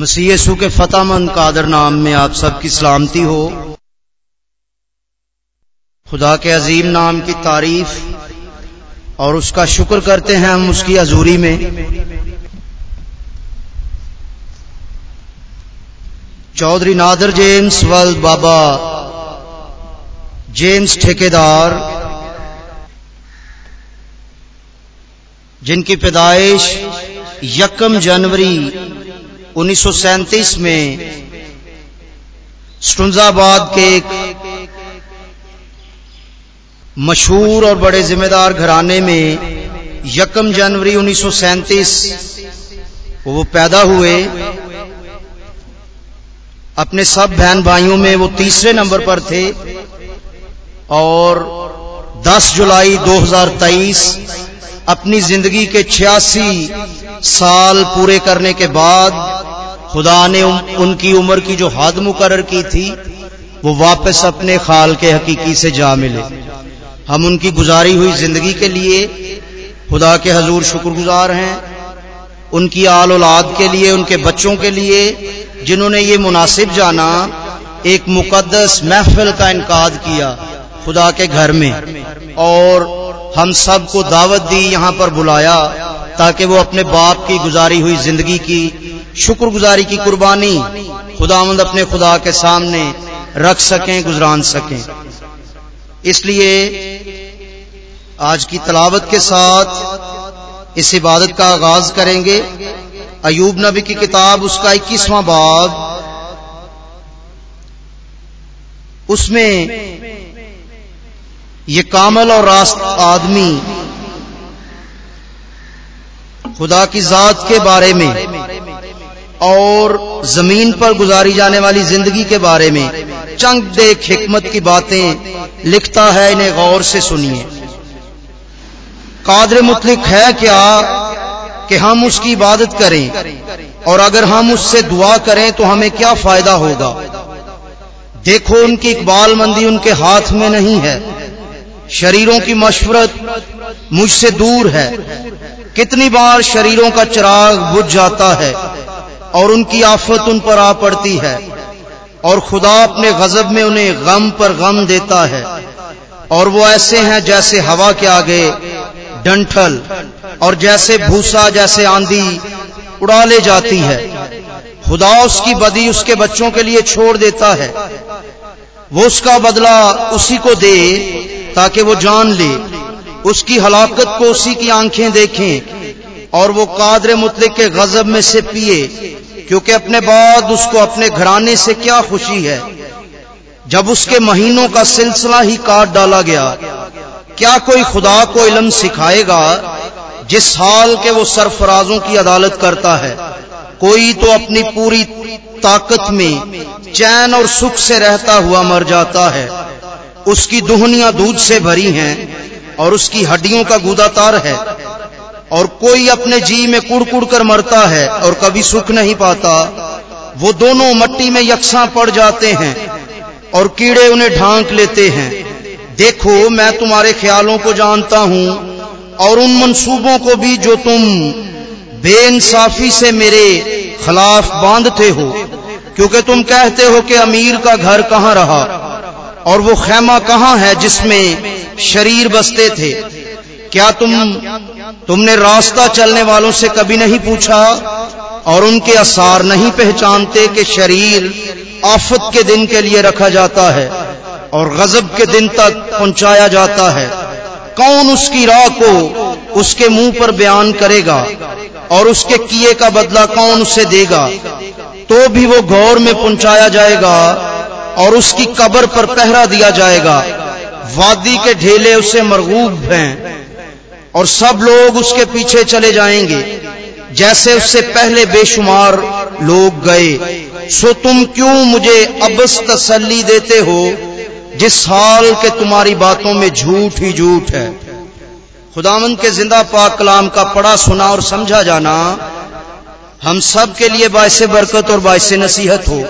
मसीह यसू के फतामंद कादर नाम में आप सबकी सलामती हो। खुदा के अजीम नाम की तारीफ़ और उसका शुक्र करते हैं हम उसकी हजूरी में। चौधरी नादर जेम्स वल बाबा जेम्स ठेकेदार, जिनकी पैदाइश यकम जनवरी 1937 में स्टुंजाबाद के एक मशहूर और बड़े जिम्मेदार घराने में यकम जनवरी 1937 वो पैदा हुए। अपने सब बहन भाइयों में वो तीसरे नंबर पर थे और 10 जुलाई 2023 अपनी ज़िंदगी के छियासी साल पूरे करने के बाद खुदा ने उनकी उम्र की जो हद मुकर की थी, वो वापस अपने खाल के हकीकी से जा मिले। हम उनकी गुजारी हुई ज़िंदगी के लिए खुदा के हजूर शुक्रगुजार हैं। उनकी आल औलाद के लिए, उनके बच्चों के लिए, जिन्होंने ये मुनासिब जाना, एक मुकदस महफिल का इनका किया खुदा के घर में। और हम सबको दावत दी यहाँ पर बुलाया ताकि वो अपने बाप की गुजारी हुई ज़िंदगी की शुक्रगुजारी की कुर्बानी खुदामंद अपने खुदा के सामने रख सकें, गुजरान सकें। इसलिए आज की तलावत के साथ इस इबादत का आगाज़ करेंगे। अयूब नबी की किताब, उसका इक्कीसवां बाब। उसमें ये कामल और रास्त आदमी खुदा की जात के बारे में और ज़मीन पर गुजारी जाने वाली ज़िंदगी के बारे में चंग देख हिकमत की बातें लिखता है, इन्हें गौर से सुनिए। कादर मुतलिक है क्या कि हम उसकी इबादत करें? और अगर हम उससे दुआ करें तो हमें क्या फ़ायदा होगा? देखो, उनकी इकबाल मंदी उनके हाथ में नहीं है। शरीरों की मशवरत मुझसे दूर है। कितनी बार शरीरों का चिराग बुझ जाता है। और उनकी आफत उन पर आ पड़ती है। और खुदा अपने गजब में उन्हें गम पर गम देता है। और वो ऐसे हैं जैसे हवा के आगे डंठल और जैसे भूसा, जैसे आंधी उड़ा ले जाती है। खुदा उसकी बदी उसके बच्चों के लिए छोड़ देता है। वो उसका बदला उसी को दे ताकि वो जान ले। उसकी हलाकत को उसी की आँखें देखें। और वो कादर मुतलिक के गजब में से पिए, क्योंकि अपने बाद उसको अपने घराने से क्या खुशी है? जब उसके महीनों का सिलसिला ही काट डाला गया, क्या कोई खुदा को इलम सिखाएगा जिस हाल के वो सरफराजों की अदालत करता है? कोई तो अपनी पूरी ताकत में चैन और सुख से रहता हुआ मर जाता है। उसकी दुहनियाँ दूध से भरी हैं और उसकी हड्डियों का गुदातार है। और कोई अपने जी में कुड़ कुड़ कर मरता है और कभी सुख नहीं पाता, वो दोनों मट्टी में यकसा पड़ जाते हैं और कीड़े उन्हें ढांक लेते हैं। देखो, मैं तुम्हारे ख्यालों को जानता हूँ और उन मंसूबों को भी जो तुम बेइंसाफी से मेरे खिलाफ बांधते हो, क्योंकि तुम कहते हो कि अमीर का घर कहाँ रहा और वो खेमा कहाँ है जिसमें शरीर बसते थे। क्या तुम तुमने रास्ता चलने वालों से कभी नहीं पूछा और उनके आसार नहीं पहचानते कि शरीर आफत के दिन के लिए रखा जाता है और गजब के दिन तक पहुँचाया जाता है। कौन उसकी राह को उसके मुँह पर बयान करेगा और उसके किए का बदला कौन उसे देगा? तो भी वो गौर में पहुँचाया जाएगा और उसकी कब्र पर पहरा दिया जाएगा। वादी के ढेले उसे मरगूब हैं। और सब लोग उसके पीछे चले जाएँगे। जैसे उससे पहले बेशुमार लोग गए, सो तुम क्यों मुझे अबस तसल्ली देते हो, जिस हाल के तुम्हारी बातों में झूठ ही झूठ है? खुदावंद के ज़िंदा पाक कलाम का पढ़ा, सुना और समझा जाना, हम सब के लिए बायसे बरकत और बायसे नसीहत हो।